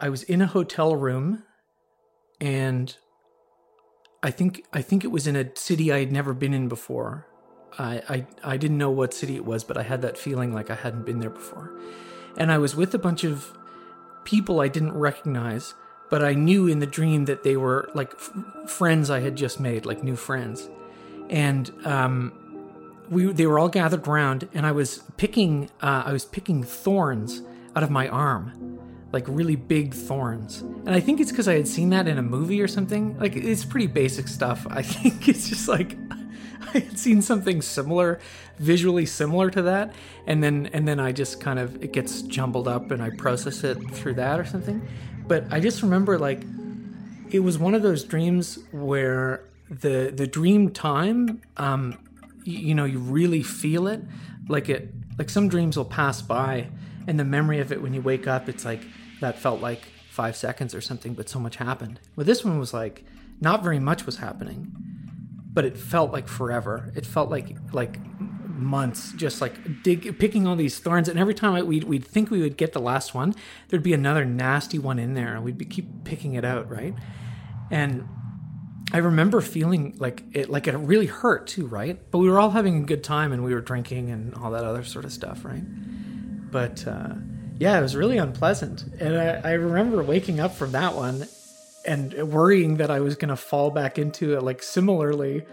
I was in a hotel room and I think I think it was in a city I had never been in before. I, I I didn't know what city it was, but I had that feeling like I hadn't been there before. And I was with a bunch of people I didn't recognize, but I knew in the dream that they were like f- friends I had just made, like new friends. And um, we they were all gathered around, and I was picking uh, I was picking thorns out of my arm, like really big thorns. And I think it's because I had seen that in a movie or something. Like it's pretty basic stuff. I think it's just like I had seen something similar, visually similar to that, and then and then I just kind of it gets jumbled up and I process it through that or something. But I just remember like it was one of those dreams where the the dream time um you, you know you really feel it like it like some dreams will pass by and the memory of it when you wake up it's like that felt like 5 seconds or something but so much happened well this one was like not very much was happening but it felt like forever it felt like like months just like dig picking all these thorns and every time we'd, we'd think we would get the last one there'd be another nasty one in there and we'd be, keep picking it out right and I remember feeling like it like it really hurt too, right? But we were all having a good time and we were drinking and all that other sort of stuff, right? But uh, yeah, it was really unpleasant. And I, I remember waking up from that one and worrying that I was going to fall back into it, like similarly,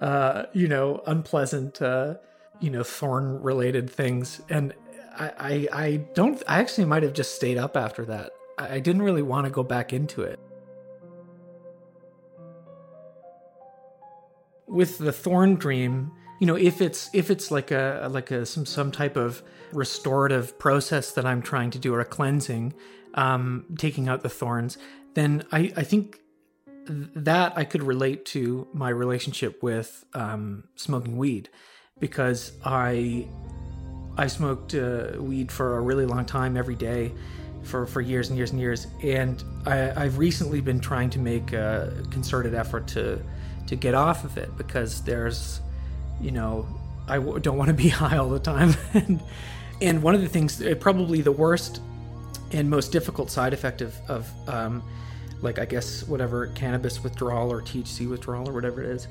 uh, you know, unpleasant, uh, you know, thorn related things. And I, I, I don't, I actually might have just stayed up after that. I didn't really want to go back into it. with the thorn dream you know if it's if it's like a like a some some type of restorative process that i'm trying to do or a cleansing um taking out the thorns then i i think that i could relate to my relationship with um smoking weed because i i smoked uh, weed for a really long time every day for, for years and years and years. And I, i've recently been trying to make a concerted effort to to get off of it because there's, you know, I w- don't want to be high all the time. and, and one of the things, uh, probably the worst and most difficult side effect of, of um, like, I guess, whatever cannabis withdrawal or THC withdrawal or whatever it is,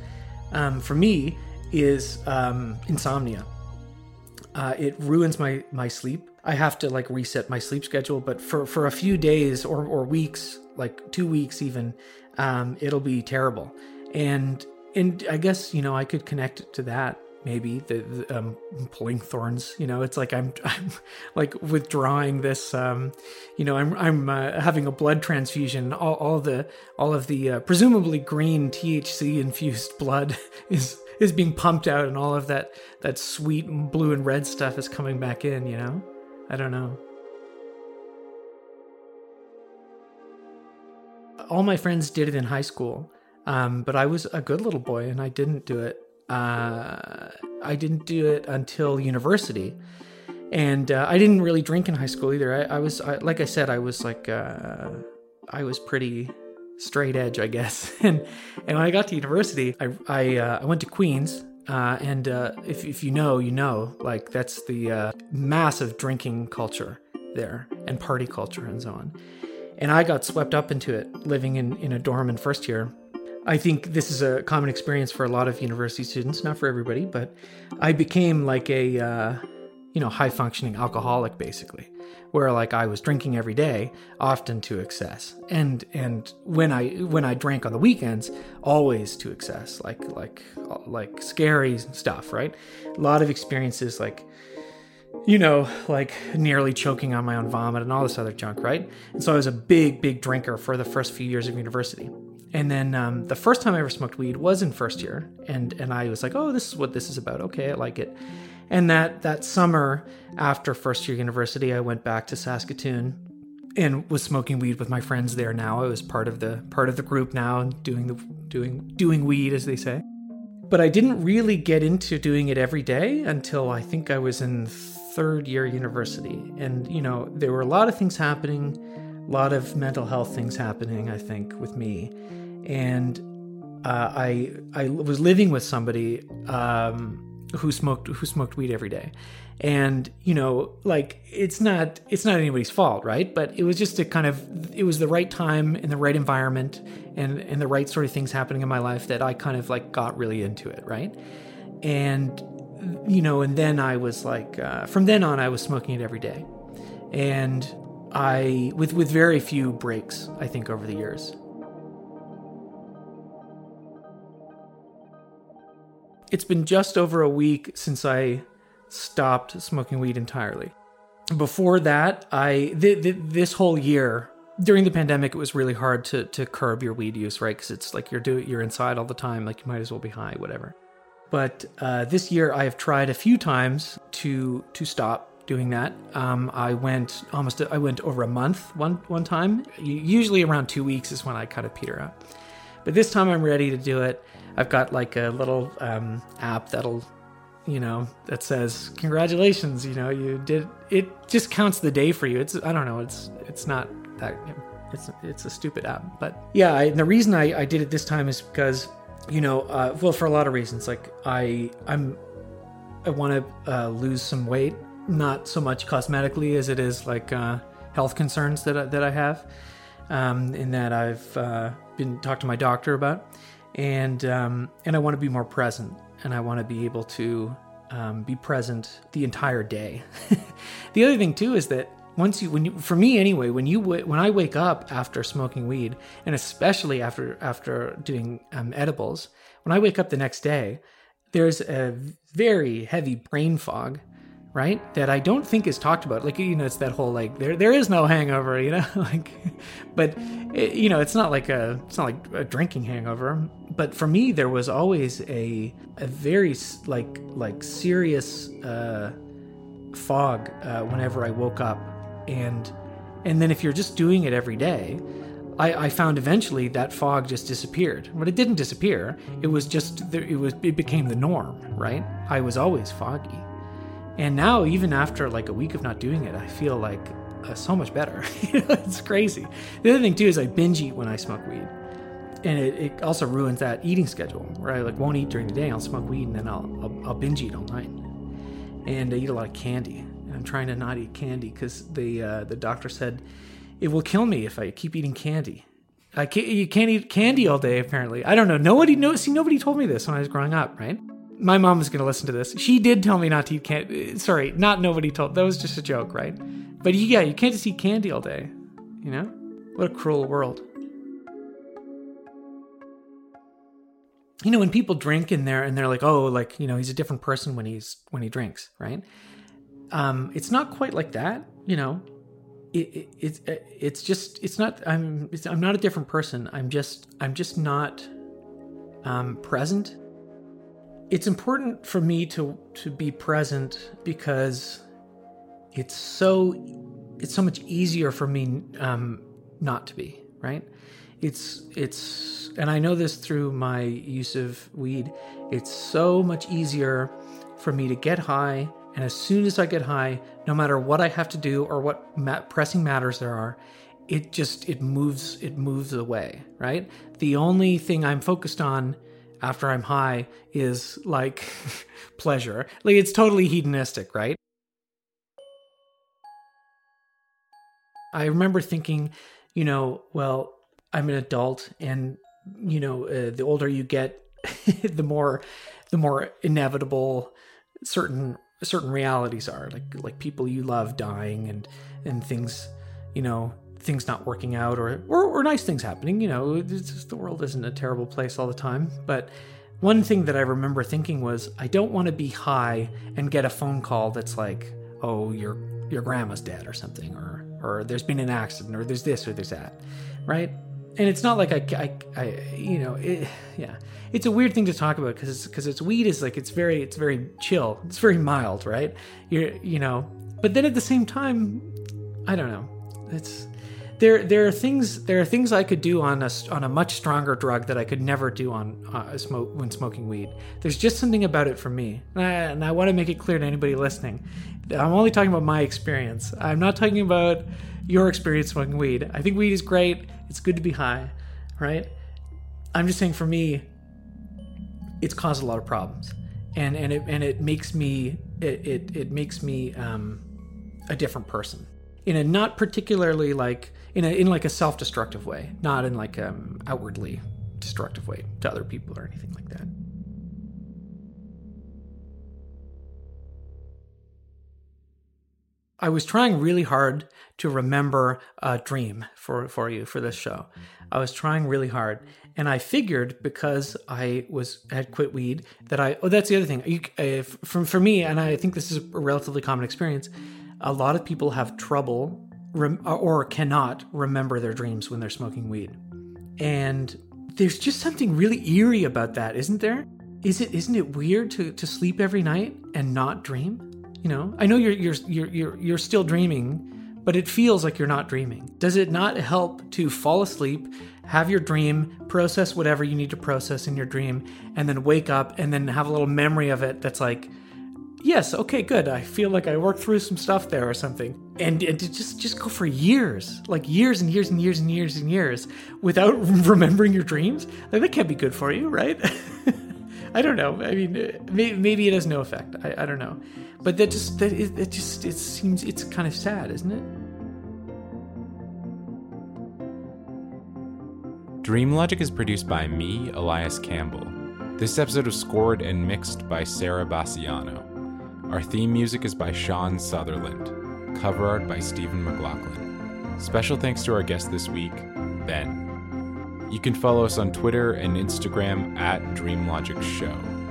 um, for me is um, insomnia. Uh, it ruins my, my sleep. I have to like reset my sleep schedule, but for, for a few days or, or weeks, like two weeks even, um, it'll be terrible and and I guess you know I could connect to that maybe the, the um, pulling thorns. You know, it's like I'm I'm like withdrawing this. Um, you know, I'm I'm uh, having a blood transfusion. All, all the all of the uh, presumably green THC infused blood is is being pumped out, and all of that that sweet blue and red stuff is coming back in. You know, I don't know. All my friends did it in high school um, but I was a good little boy and I didn't do it. Uh, I didn't do it until university. And uh, I didn't really drink in high school either. I, I was, I, like I said, I was like, uh, I was pretty straight edge, I guess. and and when I got to university, I I, uh, I went to Queen's, uh, and uh, if if you know, you know, like that's the uh, massive drinking culture there and party culture and so on. And I got swept up into it, living in in a dorm in first year. I think this is a common experience for a lot of university students, not for everybody, but I became like a uh, you know high functioning alcoholic basically, where like I was drinking every day, often to excess, and and when I when I drank on the weekends, always to excess, like like like scary stuff, right? A lot of experiences like you know, like nearly choking on my own vomit and all this other junk, right? And so I was a big, big drinker for the first few years of university. And then um, the first time I ever smoked weed was in first year, and and I was like, oh, this is what this is about. Okay, I like it. And that that summer after first year university, I went back to Saskatoon and was smoking weed with my friends there. Now I was part of the part of the group now, doing the doing doing weed as they say. But I didn't really get into doing it every day until I think I was in third year university, and you know there were a lot of things happening, a lot of mental health things happening. I think with me and uh, I I was living with somebody um, who smoked who smoked weed every day. And you know like it's not it's not anybody's fault right? But it was just a kind of it was the right time in the right environment and and the right sort of things happening in my life that i kind of like got really into it right? And you know and then i was like uh, from then on i was smoking it every day. And i with with very few breaks i think over the years it's been just over a week since I stopped smoking weed entirely. Before that, I th- th- this whole year during the pandemic, it was really hard to to curb your weed use, right? Because it's like you're doing you're inside all the time, like you might as well be high, whatever. But uh, this year, I have tried a few times to to stop doing that. Um, I went almost I went over a month one one time. Usually around two weeks is when I kind of peter out. But this time I'm ready to do it. I've got like a little um, app that'll, you know, that says congratulations. You know, you did. It just counts the day for you. It's I don't know. It's it's not that. It's it's a stupid app, but yeah. I, the reason I, I did it this time is because you know, uh, well, for a lot of reasons. Like I I'm I want to uh, lose some weight, not so much cosmetically as it is like uh, health concerns that I, that I have. Um, in that I've uh, been talked to my doctor about and um, and I want to be more present, and I want to be able to um, be present the entire day. the other thing too is that once you when you for me anyway when you when I wake up after smoking weed and especially after after doing um, edibles when I wake up the next day there's a very heavy brain fog right? That i don't think is talked about. Like you know it's that whole like there there is no hangover you know? Like but it, you know it's not like a it's not like a drinking hangover. But for me there was always a a very like like serious uh fog uh, whenever i woke up. And and then if you're just doing it every day I, I found eventually that fog just disappeared. But it didn't disappear. It was just it was it became the norm right? I was always foggy and now, even after like a week of not doing it, I feel like uh, so much better. it's crazy. The other thing too is I binge eat when I smoke weed, and it, it, also ruins that eating schedule where I like won't eat during the day. I'll smoke weed and then I'll I'll, I'll binge eat all night, and I eat a lot of candy. And I'm trying to not eat candy because the uh, the doctor said it will kill me if I keep eating candy. I can't, you can't eat candy all day. Apparently, I don't know. Nobody knows. See, nobody told me this when I was growing up, right? My mom is going to listen to this. She did tell me not to eat candy. Sorry, not nobody told. That was just a joke, right? But yeah, you can't just eat candy all day. You know? What a cruel world. You know, when people drink in there and they're like, "Oh, like, you know, he's a different person when he's when he drinks," right? Um, it's not quite like that, you know. It, it, it's it's just it's not I'm it's, I'm not a different person. I'm just I'm just not um, present it's important for me to to be present because it's so it's so much easier for me um, not to be right? It's it's and i know this through my use of weed. It's so much easier for me to get high and as soon as i get high no matter what i have to do or what ma- pressing matters there are it just it moves it moves away right? The only thing i'm focused on after I'm high is like pleasure. Like it's totally hedonistic, right? I remember thinking, you know, well, I'm an adult and you know, uh, the older you get, the more the more inevitable certain certain realities are like like people you love dying and and things you know things not working out or, or, or nice things happening. You know, just, the world isn't a terrible place all the time. But one thing that I remember thinking was, I don't want to be high and get a phone call that's like, oh, your your grandma's dead or something, or or there's been an accident, or there's this or there's that, right? And it's not like I, I, I you know, it, yeah, it's a weird thing to talk about because because it's, weed is like it's very it's very chill, it's very mild, right? You're you know, but then at the same time, I don't know, it's there there are things there are things I could do on a on a much stronger drug that I could never do on uh, smoke when smoking weed. There's just something about it for me, and I, and I want to make it clear to anybody listening. I'm only talking about my experience. I'm not talking about your experience smoking weed. I think weed is great. It's good to be high, right? I'm just saying for me, it's caused a lot of problems, and and it and it makes me it it, it makes me um, a different person in a not particularly like in a in like a self-destructive way, not in like um outwardly destructive way to other people or anything like that. I was trying really hard to remember a dream for, for you for this show. I was trying really hard, and I figured because I was had quit weed that I oh that's the other thing. You, uh, for for me, and I think this is a relatively common experience. A lot of people have trouble rem- uh, or cannot remember their dreams when they're smoking weed, and there's just something really eerie about that, isn't there? Is it isn't it weird to to sleep every night and not dream? You know, I know you're you're you're you're, you're still dreaming, but it feels like you're not dreaming. Does it not help to fall asleep, have your dream, process whatever you need to process in your dream, and then wake up and then have a little memory of it that's like, yes, okay, good. I feel like I worked through some stuff there or something. And, and to just just go for years, like years and years and years and years and years without remembering your dreams, like that can't be good for you, right? I don't know. I mean, uh, maybe, maybe it has no effect. I, I don't know. But that just that it, it just it seems it's kind of sad, isn't it? Dream Logic is produced by me, Elias Campbell. This episode was scored and mixed by Sarah Bassiano. Our theme music is by Sean Sutherland. Cover art by Stephen McLaughlin. Special thanks to our guest this week, Ben. You can follow us on Twitter and Instagram at DreamLogicShow.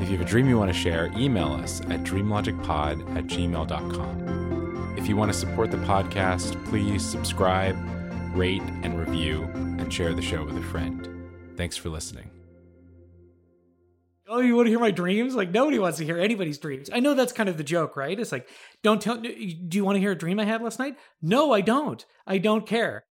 If you have a dream you want to share, email us at dreamlogicpod at gmail.com. If you want to support the podcast, please subscribe, rate, and review, and share the show with a friend. Thanks for listening. Oh, you want to hear my dreams? Like nobody wants to hear anybody's dreams. I know that's kind of the joke, right? It's like, don't tell. Do you want to hear a dream I had last night? No, I don't. I don't care.